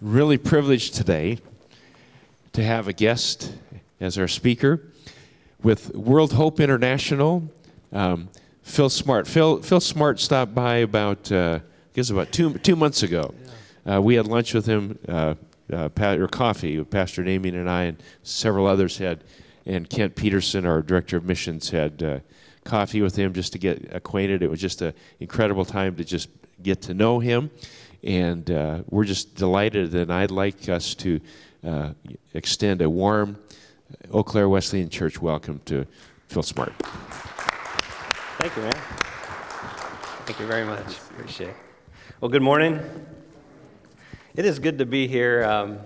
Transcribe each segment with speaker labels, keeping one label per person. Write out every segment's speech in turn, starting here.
Speaker 1: really privileged today to have a guest as our speaker with World Hope International, um, Phil Smart. Phil, Phil Smart stopped by about, uh, I guess, about two, two months ago. Uh, we had lunch with him, uh, uh, or coffee, with Pastor Damien and I, and several others had, and Kent Peterson, our director of missions, had uh, coffee with him just to get acquainted. It was just an incredible time to just get to know him. And uh, we're just delighted, and I'd like us to uh, extend a warm Eau Claire Wesleyan Church welcome to Phil Smart.
Speaker 2: Thank you, man. Thank you very much. Appreciate it. Well, good morning. It is good to be here. Um,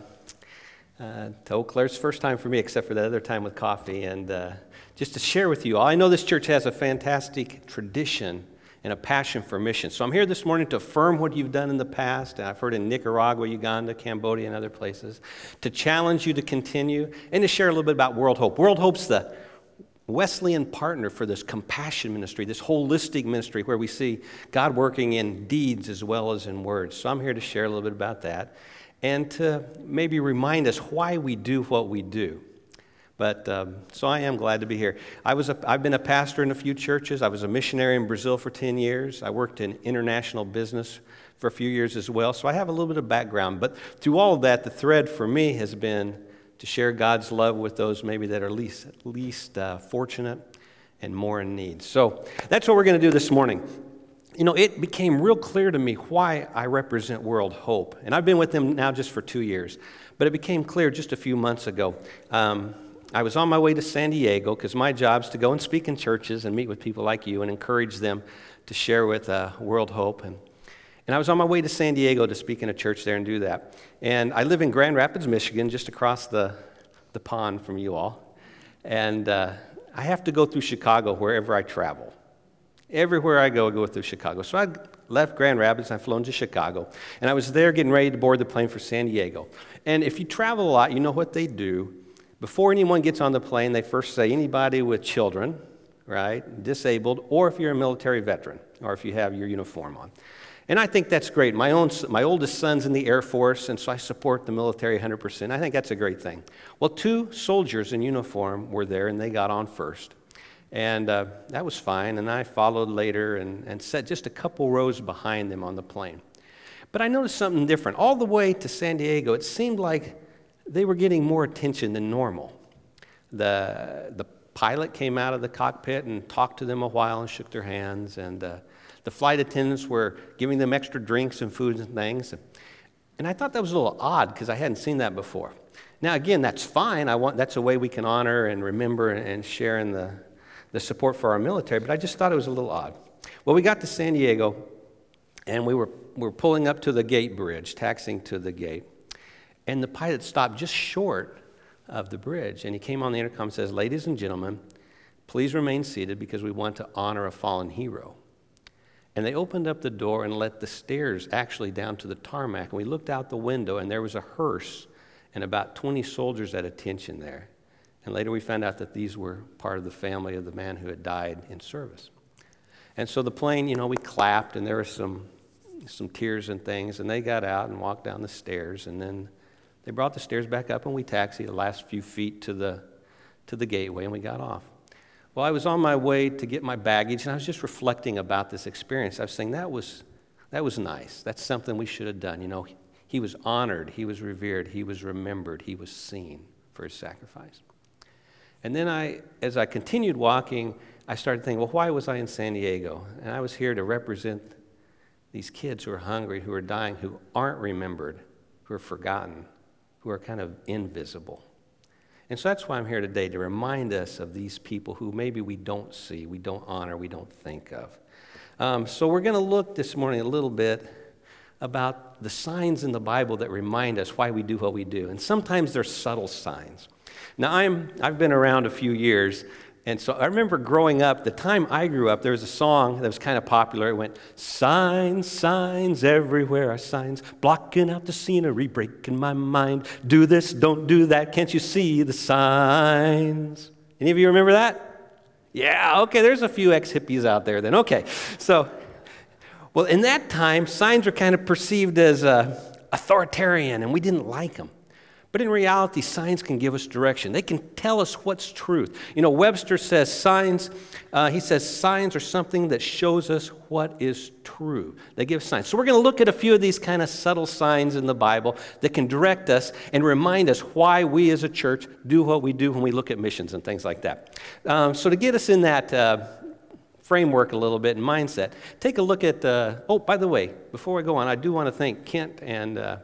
Speaker 2: uh, to Eau Claire's first time for me, except for the other time with coffee, and uh, just to share with you. I know this church has a fantastic tradition and a passion for mission. So I'm here this morning to affirm what you've done in the past, and I've heard in Nicaragua, Uganda, Cambodia, and other places, to challenge you to continue, and to share a little bit about World Hope. World Hope's the Wesleyan partner for this compassion ministry, this holistic ministry where we see God working in deeds as well as in words. So I'm here to share a little bit about that and to maybe remind us why we do what we do. But um, so I am glad to be here. I was a, I've been a pastor in a few churches. I was a missionary in Brazil for 10 years. I worked in international business for a few years as well. So I have a little bit of background. But through all of that, the thread for me has been to share God's love with those maybe that are least, least uh, fortunate and more in need. So that's what we're going to do this morning. You know, it became real clear to me why I represent World Hope. And I've been with them now just for two years. But it became clear just a few months ago. Um, I was on my way to San Diego because my job is to go and speak in churches and meet with people like you and encourage them to share with uh, World Hope. And, and I was on my way to San Diego to speak in a church there and do that. And I live in Grand Rapids, Michigan, just across the, the pond from you all. And uh, I have to go through Chicago wherever I travel. Everywhere I go, I go through Chicago. So I left Grand Rapids and I flown to Chicago. And I was there getting ready to board the plane for San Diego. And if you travel a lot, you know what they do before anyone gets on the plane, they first say anybody with children, right, disabled, or if you're a military veteran, or if you have your uniform on. And I think that's great. My, own, my oldest son's in the Air Force, and so I support the military 100%. I think that's a great thing. Well, two soldiers in uniform were there, and they got on first. And uh, that was fine, and I followed later and, and sat just a couple rows behind them on the plane. But I noticed something different. All the way to San Diego, it seemed like they were getting more attention than normal. The, the pilot came out of the cockpit and talked to them a while and shook their hands, and uh, the flight attendants were giving them extra drinks and foods and things. And I thought that was a little odd because I hadn't seen that before. Now, again, that's fine. I want, that's a way we can honor and remember and share in the, the support for our military, but I just thought it was a little odd. Well, we got to San Diego, and we were, we were pulling up to the gate bridge, taxing to the gate. And the pilot stopped just short of the bridge. And he came on the intercom and says, Ladies and gentlemen, please remain seated because we want to honor a fallen hero. And they opened up the door and let the stairs actually down to the tarmac. And we looked out the window, and there was a hearse and about 20 soldiers at attention there. And later we found out that these were part of the family of the man who had died in service. And so the plane, you know, we clapped, and there were some, some tears and things. And they got out and walked down the stairs. And then they brought the stairs back up and we taxied the last few feet to the, to the gateway and we got off. Well, I was on my way to get my baggage and I was just reflecting about this experience. I was saying that was, that was nice. That's something we should have done. You know, he was honored, he was revered, he was remembered, he was seen for his sacrifice. And then I, as I continued walking, I started thinking, well, why was I in San Diego? And I was here to represent these kids who are hungry, who are dying, who aren't remembered, who are forgotten who are kind of invisible. And so that's why I'm here today to remind us of these people who maybe we don't see, we don't honor, we don't think of. Um, so we're going to look this morning a little bit about the signs in the Bible that remind us why we do what we do. And sometimes they're subtle signs. Now, I'm, I've been around a few years, and so I remember growing up, the time I grew up, there was a song that was kind of popular. It went, Signs, signs, everywhere are signs, blocking out the scenery, breaking my mind. Do this, don't do that, can't you see the signs? Any of you remember that? Yeah, okay, there's a few ex hippies out there then. Okay, so, well, in that time, signs were kind of perceived as a, authoritarian and we didn't like them. But in reality, signs can give us direction. They can tell us what's truth. You know, Webster says signs, uh, he says signs are something that shows us what is true. They give signs. So we're going to look at a few of these kind of subtle signs in the Bible that can direct us and remind us why we as a church do what we do when we look at missions and things like that. Um, so to get us in that uh, framework a little bit and mindset, take a look at, uh, oh, by the way, before I go on, I do want to thank Kent and uh,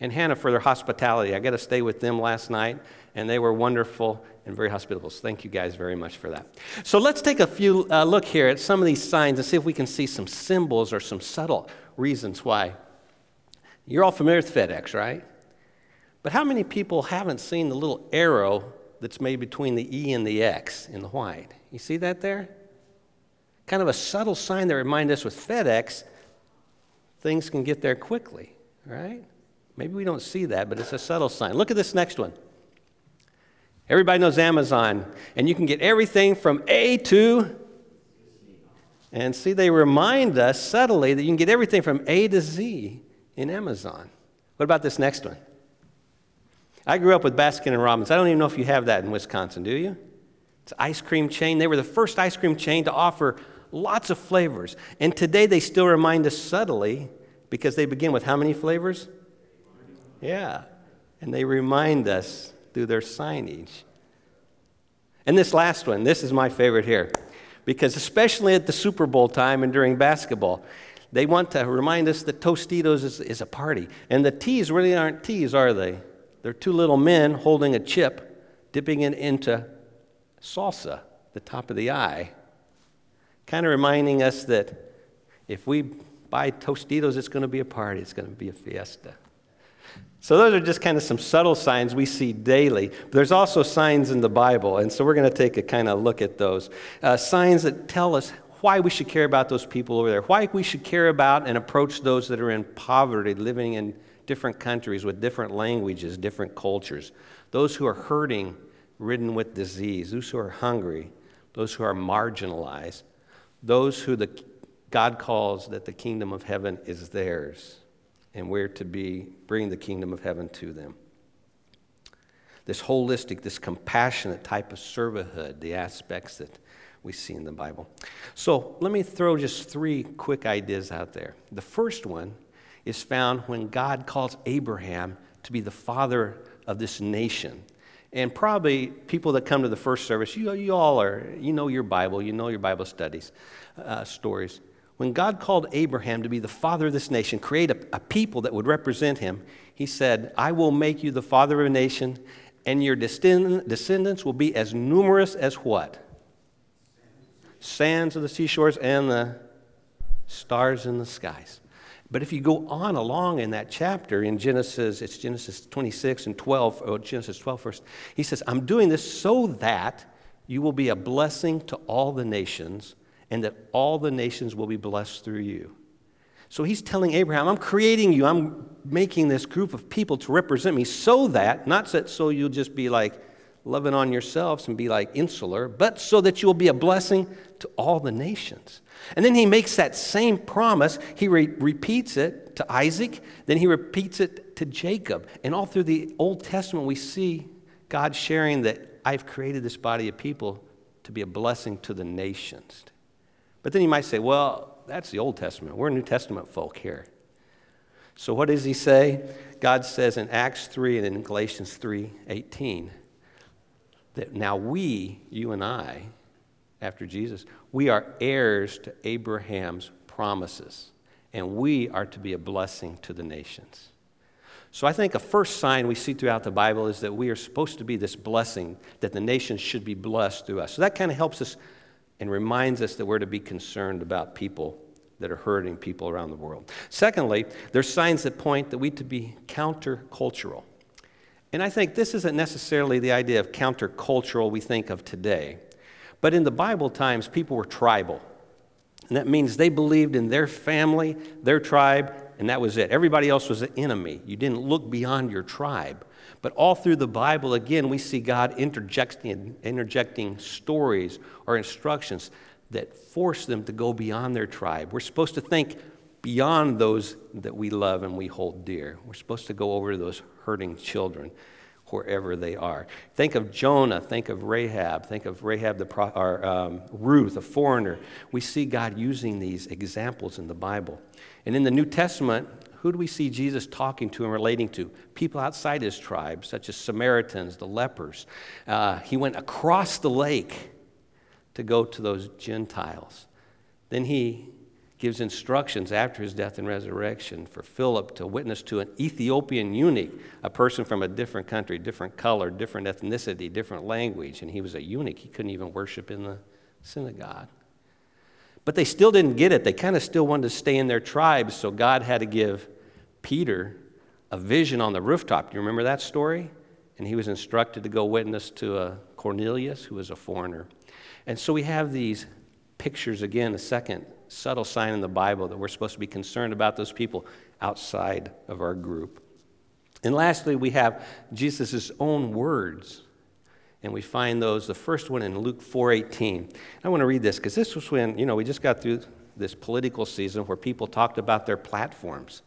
Speaker 2: and Hannah for their hospitality. I got to stay with them last night, and they were wonderful and very hospitable. So thank you guys very much for that. So let's take a few uh, look here at some of these signs and see if we can see some symbols or some subtle reasons why. You're all familiar with FedEx, right? But how many people haven't seen the little arrow that's made between the E and the X in the white? You see that there? Kind of a subtle sign that reminds us with FedEx, things can get there quickly, right? Maybe we don't see that, but it's a subtle sign. Look at this next one. Everybody knows Amazon, and you can get everything from A to and see, they remind us subtly that you can get everything from A to Z in Amazon. What about this next one? I grew up with Baskin and Robbins. I don't even know if you have that in Wisconsin, do you? It's an ice cream chain. They were the first ice cream chain to offer lots of flavors. And today they still remind us subtly because they begin with how many flavors? Yeah. And they remind us through their signage. And this last one, this is my favorite here, because especially at the Super Bowl time and during basketball, they want to remind us that Tostitos is, is a party. And the T's really aren't T's, are they? They're two little men holding a chip, dipping it into salsa, the top of the eye, kind of reminding us that if we buy Tostitos, it's going to be a party, it's going to be a fiesta. So, those are just kind of some subtle signs we see daily. There's also signs in the Bible, and so we're going to take a kind of look at those. Uh, signs that tell us why we should care about those people over there, why we should care about and approach those that are in poverty, living in different countries with different languages, different cultures, those who are hurting, ridden with disease, those who are hungry, those who are marginalized, those who the, God calls that the kingdom of heaven is theirs and we're to be bring the kingdom of heaven to them. This holistic, this compassionate type of servanthood, the aspects that we see in the Bible. So let me throw just three quick ideas out there. The first one is found when God calls Abraham to be the father of this nation. And probably people that come to the first service, you, you all are, you know your Bible, you know your Bible studies, uh, stories. When God called Abraham to be the father of this nation, create a, a people that would represent him, he said, I will make you the father of a nation, and your descendants will be as numerous as what? Sands of the seashores and the stars in the skies. But if you go on along in that chapter in Genesis, it's Genesis 26 and 12, or Genesis 12 first, he says, I'm doing this so that you will be a blessing to all the nations and that all the nations will be blessed through you. So he's telling Abraham, I'm creating you, I'm making this group of people to represent me so that, not that so you'll just be like loving on yourselves and be like insular, but so that you'll be a blessing to all the nations. And then he makes that same promise. He re- repeats it to Isaac, then he repeats it to Jacob. And all through the Old Testament, we see God sharing that I've created this body of people to be a blessing to the nations. But then you might say, well, that's the Old Testament. We're New Testament folk here. So what does he say? God says in Acts 3 and in Galatians 3 18 that now we, you and I, after Jesus, we are heirs to Abraham's promises, and we are to be a blessing to the nations. So I think a first sign we see throughout the Bible is that we are supposed to be this blessing, that the nations should be blessed through us. So that kind of helps us and reminds us that we're to be concerned about people that are hurting people around the world. Secondly, there's signs that point that we to be countercultural. And I think this isn't necessarily the idea of countercultural we think of today. But in the Bible times, people were tribal. And that means they believed in their family, their tribe, and that was it. Everybody else was an enemy. You didn't look beyond your tribe. But all through the Bible, again, we see God interjecting, interjecting stories or instructions that force them to go beyond their tribe. We're supposed to think beyond those that we love and we hold dear. We're supposed to go over to those hurting children wherever they are. Think of Jonah, think of Rahab, think of Rahab the pro- or um, Ruth, a foreigner. We see God using these examples in the Bible. And in the New Testament, who do we see Jesus talking to and relating to? People outside his tribe, such as Samaritans, the lepers. Uh, he went across the lake to go to those Gentiles. Then he gives instructions after his death and resurrection for Philip to witness to an Ethiopian eunuch, a person from a different country, different color, different ethnicity, different language. And he was a eunuch. He couldn't even worship in the synagogue. But they still didn't get it. They kind of still wanted to stay in their tribes, so God had to give Peter a vision on the rooftop. Do you remember that story? And he was instructed to go witness to a Cornelius, who was a foreigner. And so we have these pictures again, a second subtle sign in the Bible that we're supposed to be concerned about those people outside of our group. And lastly, we have Jesus' own words. And we find those, the first one in Luke 4.18. I want to read this because this was when, you know, we just got through this political season where people talked about their platforms.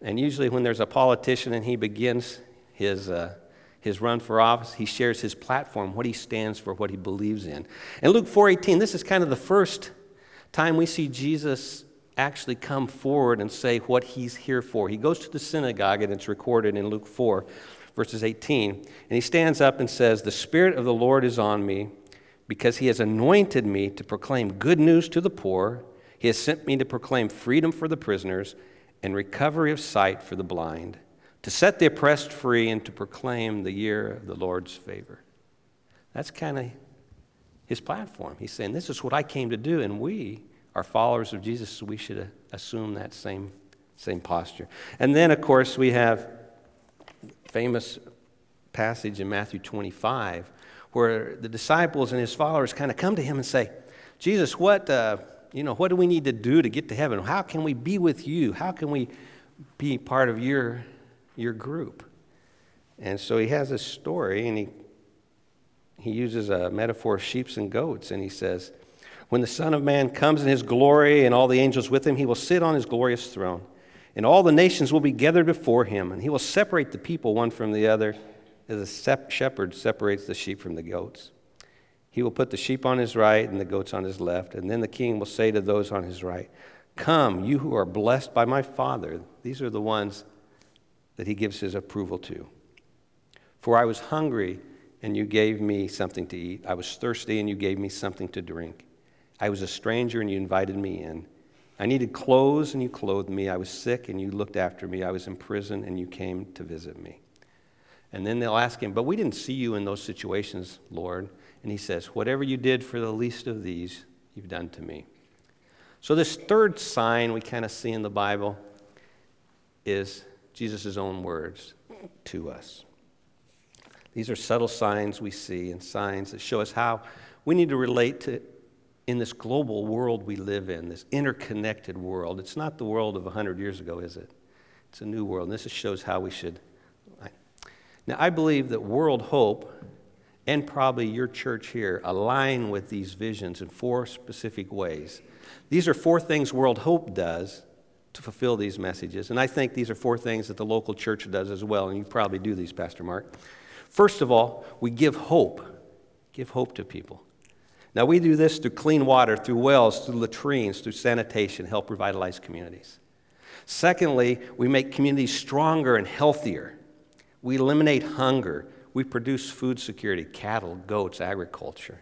Speaker 2: And usually when there's a politician and he begins his, uh, his run for office, he shares his platform, what he stands for, what he believes in. And Luke 4.18, this is kind of the first time we see Jesus actually come forward and say what he's here for. He goes to the synagogue, and it's recorded in Luke 4, verses 18. And he stands up and says, The Spirit of the Lord is on me because he has anointed me to proclaim good news to the poor. He has sent me to proclaim freedom for the prisoners and recovery of sight for the blind, to set the oppressed free, and to proclaim the year of the Lord's favor. That's kind of his platform. He's saying, This is what I came to do, and we are followers of Jesus, so we should assume that same, same posture. And then, of course, we have famous passage in Matthew 25 where the disciples and his followers kind of come to him and say, Jesus, what, uh, you know, what do we need to do to get to heaven? How can we be with you? How can we be part of your, your group? And so he has a story, and he he uses a metaphor of sheep and goats, and he says, When the Son of Man comes in his glory and all the angels with him, he will sit on his glorious throne. And all the nations will be gathered before him, and he will separate the people one from the other, as a shepherd separates the sheep from the goats. He will put the sheep on his right and the goats on his left. And then the king will say to those on his right, Come, you who are blessed by my Father. These are the ones that he gives his approval to. For I was hungry and you gave me something to eat. I was thirsty, and you gave me something to drink. I was a stranger, and you invited me in. I needed clothes, and you clothed me. I was sick, and you looked after me. I was in prison, and you came to visit me. And then they'll ask him, But we didn't see you in those situations, Lord. And he says, Whatever you did for the least of these, you've done to me. So, this third sign we kind of see in the Bible is Jesus' own words to us. These are subtle signs we see and signs that show us how we need to relate to in this global world we live in, this interconnected world. It's not the world of 100 years ago, is it? It's a new world. And this shows how we should. Now, I believe that World Hope and probably your church here align with these visions in four specific ways. These are four things World Hope does to fulfill these messages. And I think these are four things that the local church does as well. And you probably do these, Pastor Mark. First of all, we give hope. Give hope to people. Now, we do this through clean water, through wells, through latrines, through sanitation, help revitalize communities. Secondly, we make communities stronger and healthier. We eliminate hunger. We produce food security, cattle, goats, agriculture.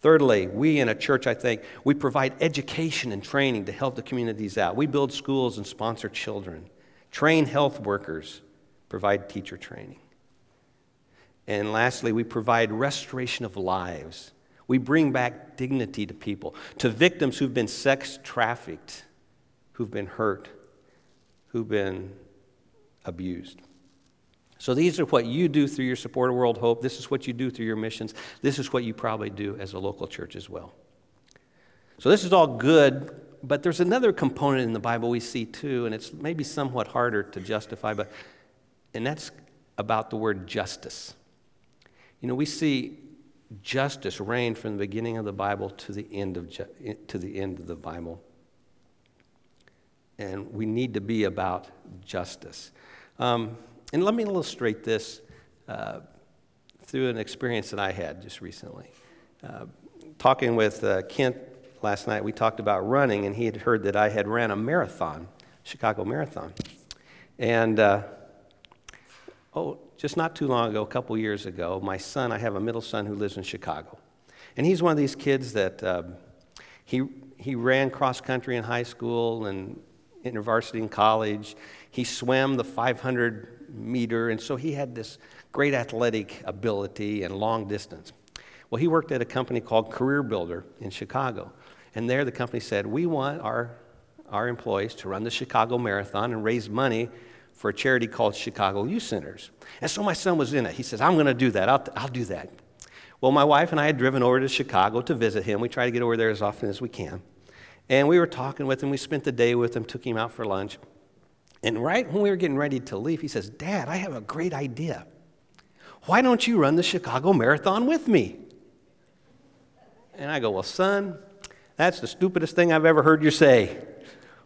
Speaker 2: Thirdly, we in a church, I think, we provide education and training to help the communities out. We build schools and sponsor children, train health workers, provide teacher training. And lastly, we provide restoration of lives. We bring back dignity to people, to victims who've been sex trafficked, who've been hurt, who've been abused. So these are what you do through your support of World Hope. This is what you do through your missions. This is what you probably do as a local church as well. So this is all good, but there's another component in the Bible we see too, and it's maybe somewhat harder to justify, but and that's about the word justice. You know, we see justice reigned from the beginning of the Bible to the end of, ju- to the, end of the Bible. and we need to be about justice. Um, and let me illustrate this uh, through an experience that I had just recently. Uh, talking with uh, Kent last night, we talked about running, and he had heard that I had ran a marathon, Chicago Marathon. And uh, oh, just not too long ago, a couple years ago, my son, I have a middle son who lives in Chicago. And he's one of these kids that uh, he, he ran cross country in high school and university and college. He swam the 500 meter, and so he had this great athletic ability and long distance. Well, he worked at a company called Career Builder in Chicago. And there the company said, We want our, our employees to run the Chicago Marathon and raise money for a charity called Chicago Youth Centers. And so my son was in it. He says, I'm going to do that. I'll, I'll do that. Well, my wife and I had driven over to Chicago to visit him. We try to get over there as often as we can. And we were talking with him. We spent the day with him, took him out for lunch. And right when we were getting ready to leave, he says, Dad, I have a great idea. Why don't you run the Chicago Marathon with me? And I go, Well, son, that's the stupidest thing I've ever heard you say.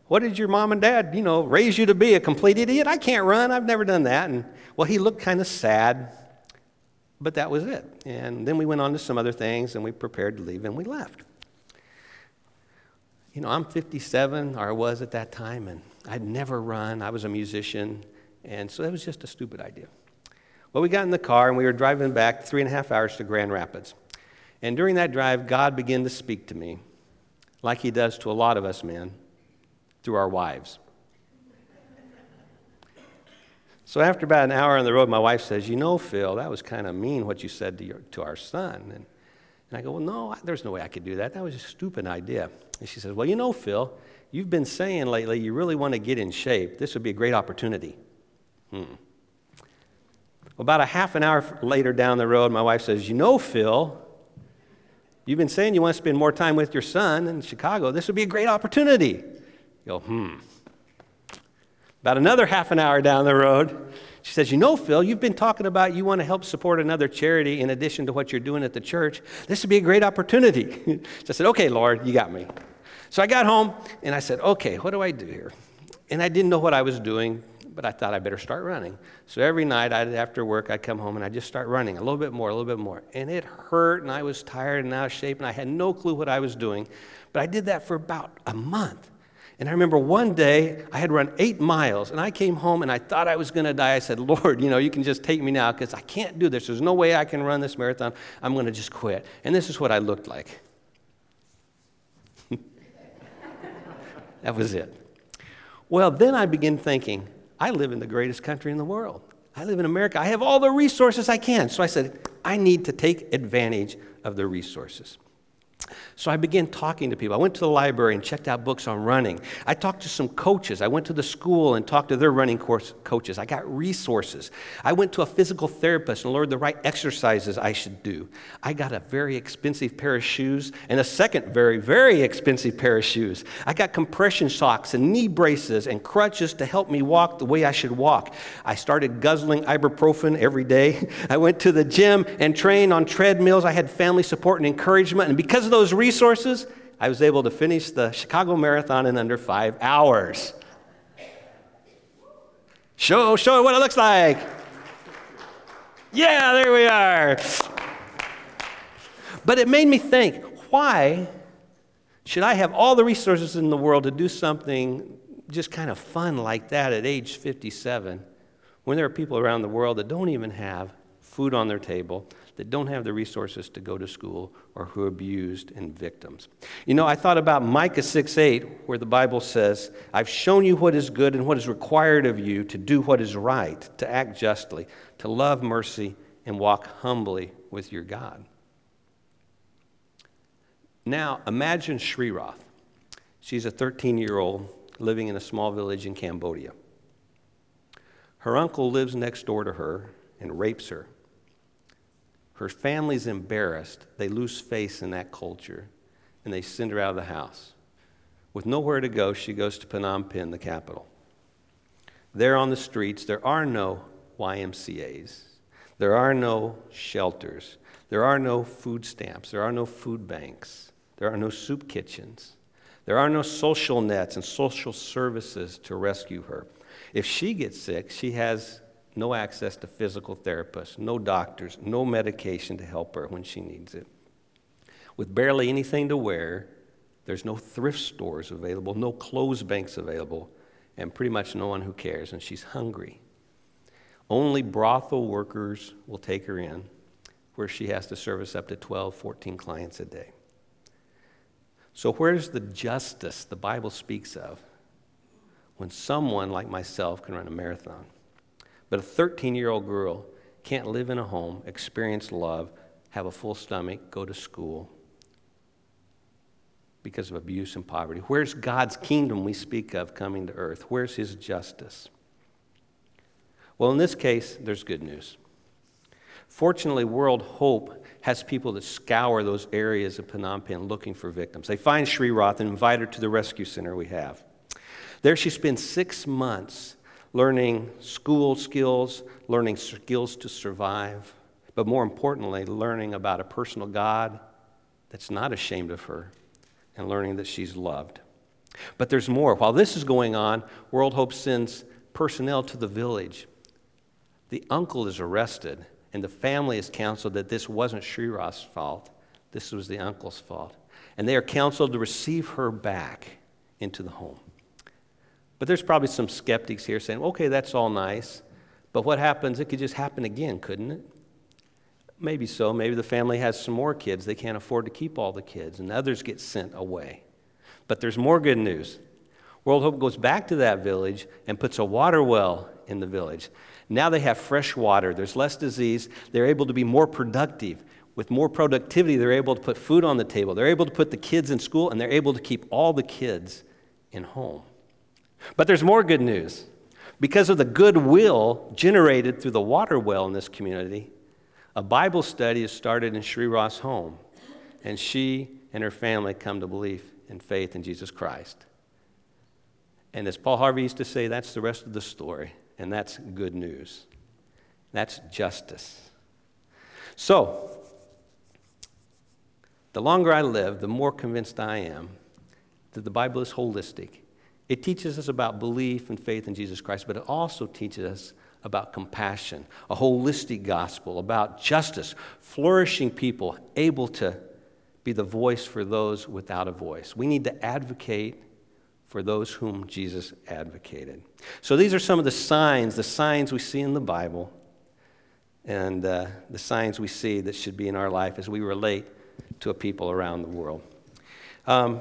Speaker 2: What did your mom and dad, you know, raise you to be? A complete idiot? I can't run. I've never done that. And well, he looked kind of sad, but that was it. And then we went on to some other things and we prepared to leave and we left. You know, I'm 57, or I was at that time, and I'd never run. I was a musician, and so it was just a stupid idea. Well, we got in the car and we were driving back three and a half hours to Grand Rapids. And during that drive, God began to speak to me, like He does to a lot of us men, through our wives. So after about an hour on the road, my wife says, You know, Phil, that was kind of mean what you said to, your, to our son. And, and I go, Well, no, there's no way I could do that. That was a stupid idea. And she says, Well, you know, Phil, you've been saying lately you really want to get in shape. This would be a great opportunity. Hmm. About a half an hour later down the road, my wife says, You know, Phil, you've been saying you want to spend more time with your son in Chicago. This would be a great opportunity. You go, Hmm. About another half an hour down the road, she says, You know, Phil, you've been talking about you want to help support another charity in addition to what you're doing at the church. This would be a great opportunity. so I said, Okay, Lord, you got me. So I got home and I said, Okay, what do I do here? And I didn't know what I was doing, but I thought I better start running. So every night I'd, after work, I'd come home and I'd just start running a little bit more, a little bit more. And it hurt and I was tired and out of shape and I had no clue what I was doing. But I did that for about a month. And I remember one day I had run eight miles and I came home and I thought I was going to die. I said, Lord, you know, you can just take me now because I can't do this. There's no way I can run this marathon. I'm going to just quit. And this is what I looked like. that was it. Well, then I began thinking, I live in the greatest country in the world. I live in America. I have all the resources I can. So I said, I need to take advantage of the resources. So I began talking to people. I went to the library and checked out books on running. I talked to some coaches. I went to the school and talked to their running course coaches. I got resources. I went to a physical therapist and learned the right exercises I should do. I got a very expensive pair of shoes and a second very, very expensive pair of shoes. I got compression socks and knee braces and crutches to help me walk the way I should walk. I started guzzling ibuprofen every day. I went to the gym and trained on treadmills. I had family support and encouragement. And because of those resources, I was able to finish the Chicago Marathon in under five hours. Show, show what it looks like. Yeah, there we are. But it made me think why should I have all the resources in the world to do something just kind of fun like that at age 57 when there are people around the world that don't even have food on their table, that don't have the resources to go to school or who are abused and victims. You know, I thought about Micah 6 8, where the Bible says, I've shown you what is good and what is required of you to do what is right, to act justly, to love mercy, and walk humbly with your God. Now, imagine Shri Roth. She's a 13 year old living in a small village in Cambodia. Her uncle lives next door to her and rapes her her family's embarrassed. They lose face in that culture, and they send her out of the house. With nowhere to go, she goes to Phnom Penh, the capital. There on the streets, there are no YMCAs, there are no shelters, there are no food stamps, there are no food banks, there are no soup kitchens. There are no social nets and social services to rescue her. If she gets sick, she has no access to physical therapists, no doctors, no medication to help her when she needs it. With barely anything to wear, there's no thrift stores available, no clothes banks available, and pretty much no one who cares, and she's hungry. Only brothel workers will take her in, where she has to service up to 12, 14 clients a day. So, where's the justice the Bible speaks of when someone like myself can run a marathon? But a 13 year old girl can't live in a home, experience love, have a full stomach, go to school because of abuse and poverty. Where's God's kingdom we speak of coming to earth? Where's his justice? Well, in this case, there's good news. Fortunately, World Hope has people that scour those areas of Phnom Penh looking for victims. They find Sri Roth and invite her to the rescue center we have. There, she spends six months learning school skills, learning skills to survive, but more importantly, learning about a personal God that's not ashamed of her and learning that she's loved. But there's more. While this is going on, World Hope sends personnel to the village. The uncle is arrested and the family is counseled that this wasn't Shira's fault, this was the uncle's fault. And they are counseled to receive her back into the home. But there's probably some skeptics here saying, okay, that's all nice, but what happens? It could just happen again, couldn't it? Maybe so. Maybe the family has some more kids. They can't afford to keep all the kids, and others get sent away. But there's more good news. World Hope goes back to that village and puts a water well in the village. Now they have fresh water, there's less disease, they're able to be more productive. With more productivity, they're able to put food on the table, they're able to put the kids in school, and they're able to keep all the kids in home. But there's more good news. Because of the goodwill generated through the water well in this community, a Bible study is started in Sri Roth's home, and she and her family come to belief and faith in Jesus Christ. And as Paul Harvey used to say, that's the rest of the story. And that's good news. That's justice. So, the longer I live, the more convinced I am that the Bible is holistic. It teaches us about belief and faith in Jesus Christ, but it also teaches us about compassion, a holistic gospel, about justice, flourishing people able to be the voice for those without a voice. We need to advocate for those whom Jesus advocated. So these are some of the signs, the signs we see in the Bible, and uh, the signs we see that should be in our life as we relate to a people around the world. Um,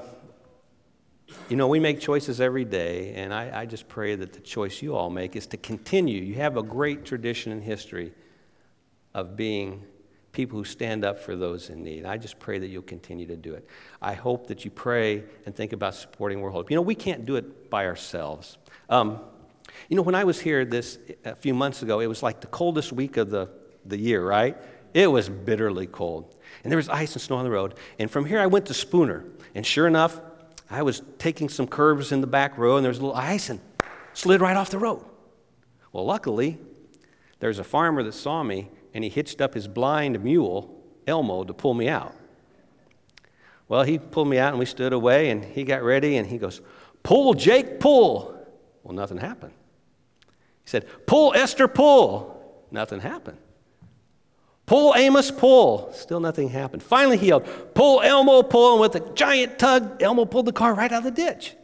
Speaker 2: you know, we make choices every day, and I, I just pray that the choice you all make is to continue. You have a great tradition in history of being people who stand up for those in need. I just pray that you'll continue to do it. I hope that you pray and think about supporting World Hope. You know, we can't do it by ourselves. Um, you know, when I was here this a few months ago, it was like the coldest week of the, the year, right? It was bitterly cold. And there was ice and snow on the road. And from here, I went to Spooner. And sure enough, I was taking some curves in the back row, and there was a little ice and slid right off the road. Well, luckily, there's a farmer that saw me and he hitched up his blind mule, Elmo, to pull me out. Well, he pulled me out and we stood away and he got ready and he goes, Pull, Jake, pull. Well, nothing happened. He said, Pull, Esther, pull. Nothing happened. Pull, Amos, pull. Still nothing happened. Finally, he yelled, Pull, Elmo, pull. And with a giant tug, Elmo pulled the car right out of the ditch.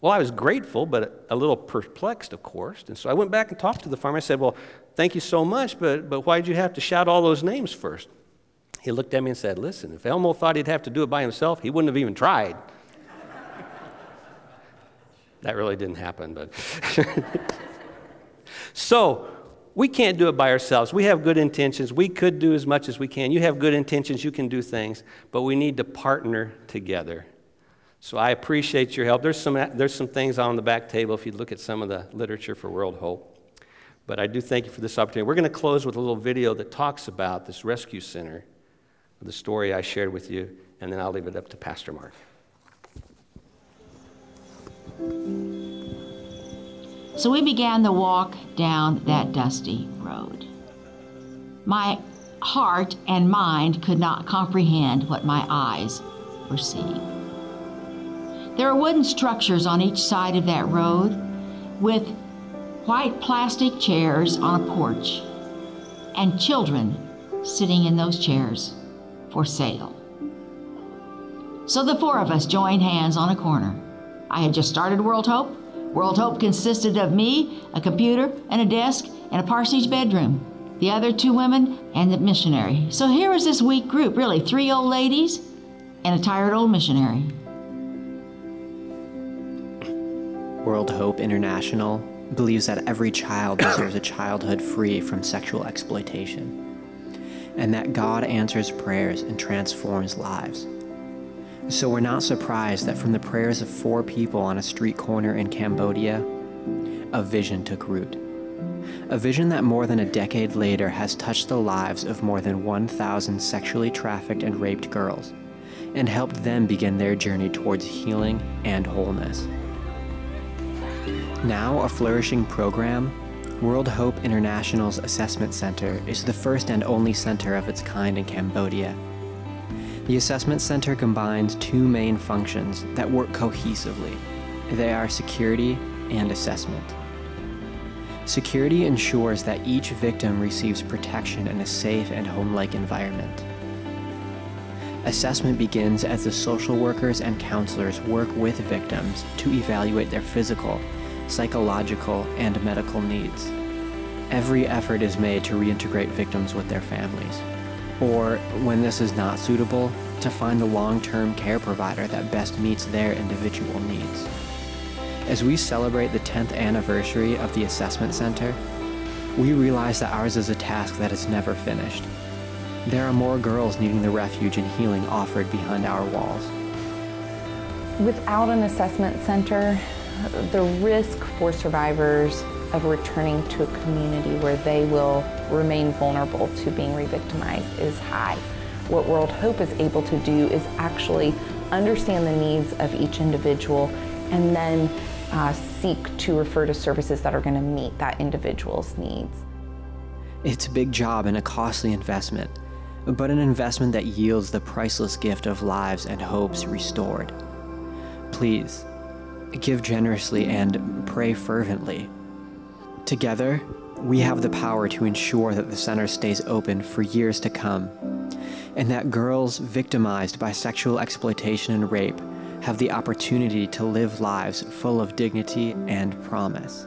Speaker 2: Well, I was grateful, but a little perplexed, of course. And so I went back and talked to the farmer. I said, Well, thank you so much, but, but why did you have to shout all those names first? He looked at me and said, Listen, if Elmo thought he'd have to do it by himself, he wouldn't have even tried. that really didn't happen, but. so, we can't do it by ourselves. We have good intentions. We could do as much as we can. You have good intentions, you can do things, but we need to partner together. So I appreciate your help. There's some, there's some things on the back table if you look at some of the literature for World Hope. But I do thank you for this opportunity. We're going to close with a little video that talks about this rescue center, the story I shared with you, and then I'll leave it up to Pastor Mark.
Speaker 3: So we began the walk down that dusty road. My heart and mind could not comprehend what my eyes were seeing. There are wooden structures on each side of that road with white plastic chairs on a porch and children sitting in those chairs for sale. So the four of us joined hands on a corner. I had just started World Hope. World Hope consisted of me, a computer, and a desk, and a parsonage bedroom. The other two women and the missionary. So here was this weak group really, three old ladies and a tired old missionary.
Speaker 4: World Hope International believes that every child deserves a childhood free from sexual exploitation, and that God answers prayers and transforms lives. So we're not surprised that from the prayers of four people on a street corner in Cambodia, a vision took root. A vision that more than a decade later has touched the lives of more than 1,000 sexually trafficked and raped girls and helped them begin their journey towards healing and wholeness. Now a flourishing program, World Hope International's Assessment Center is the first and only center of its kind in Cambodia. The Assessment Center combines two main functions that work cohesively. They are security and assessment. Security ensures that each victim receives protection in a safe and home-like environment. Assessment begins as the social workers and counselors work with victims to evaluate their physical, psychological, and medical needs. Every effort is made to reintegrate victims with their families, or, when this is not suitable, to find the long term care provider that best meets their individual needs. As we celebrate the 10th anniversary of the Assessment Center, we realize that ours is a task that is never finished. There are more girls needing the refuge and healing offered behind our walls.
Speaker 5: Without an assessment center, the risk for survivors of returning to a community where they will remain vulnerable to being re-victimized is high. What World Hope is able to do is actually understand the needs of each individual and then uh, seek to refer to services that are going to meet that individual's needs.
Speaker 4: It's a big job and a costly investment, but an investment that yields the priceless gift of lives and hopes restored. Please, give generously and pray fervently. Together, we have the power to ensure that the center stays open for years to come, and that girls victimized by sexual exploitation and rape have the opportunity to live lives full of dignity and promise.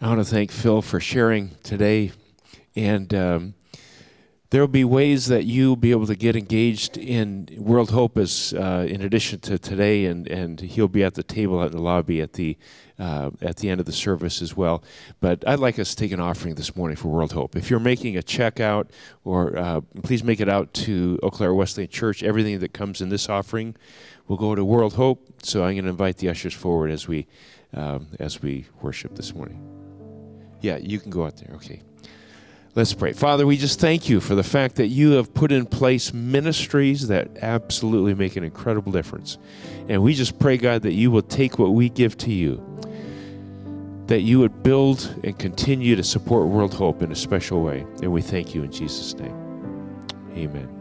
Speaker 1: I want to thank Phil for sharing today. And um, there will be ways that you'll be able to get engaged in World Hope as, uh, in addition to today, and, and he'll be at the table at the lobby at the, uh, at the end of the service as well. But I'd like us to take an offering this morning for World Hope. If you're making a check out, or uh, please make it out to Eau Claire Wesleyan Church, everything that comes in this offering will go to World Hope. So I'm going to invite the ushers forward as we, um, as we worship this morning. Yeah, you can go out there. Okay. Let's pray. Father, we just thank you for the fact that you have put in place ministries that absolutely make an incredible difference. And we just pray, God, that you will take what we give to you, that you would build and continue to support World Hope in a special way. And we thank you in Jesus' name. Amen.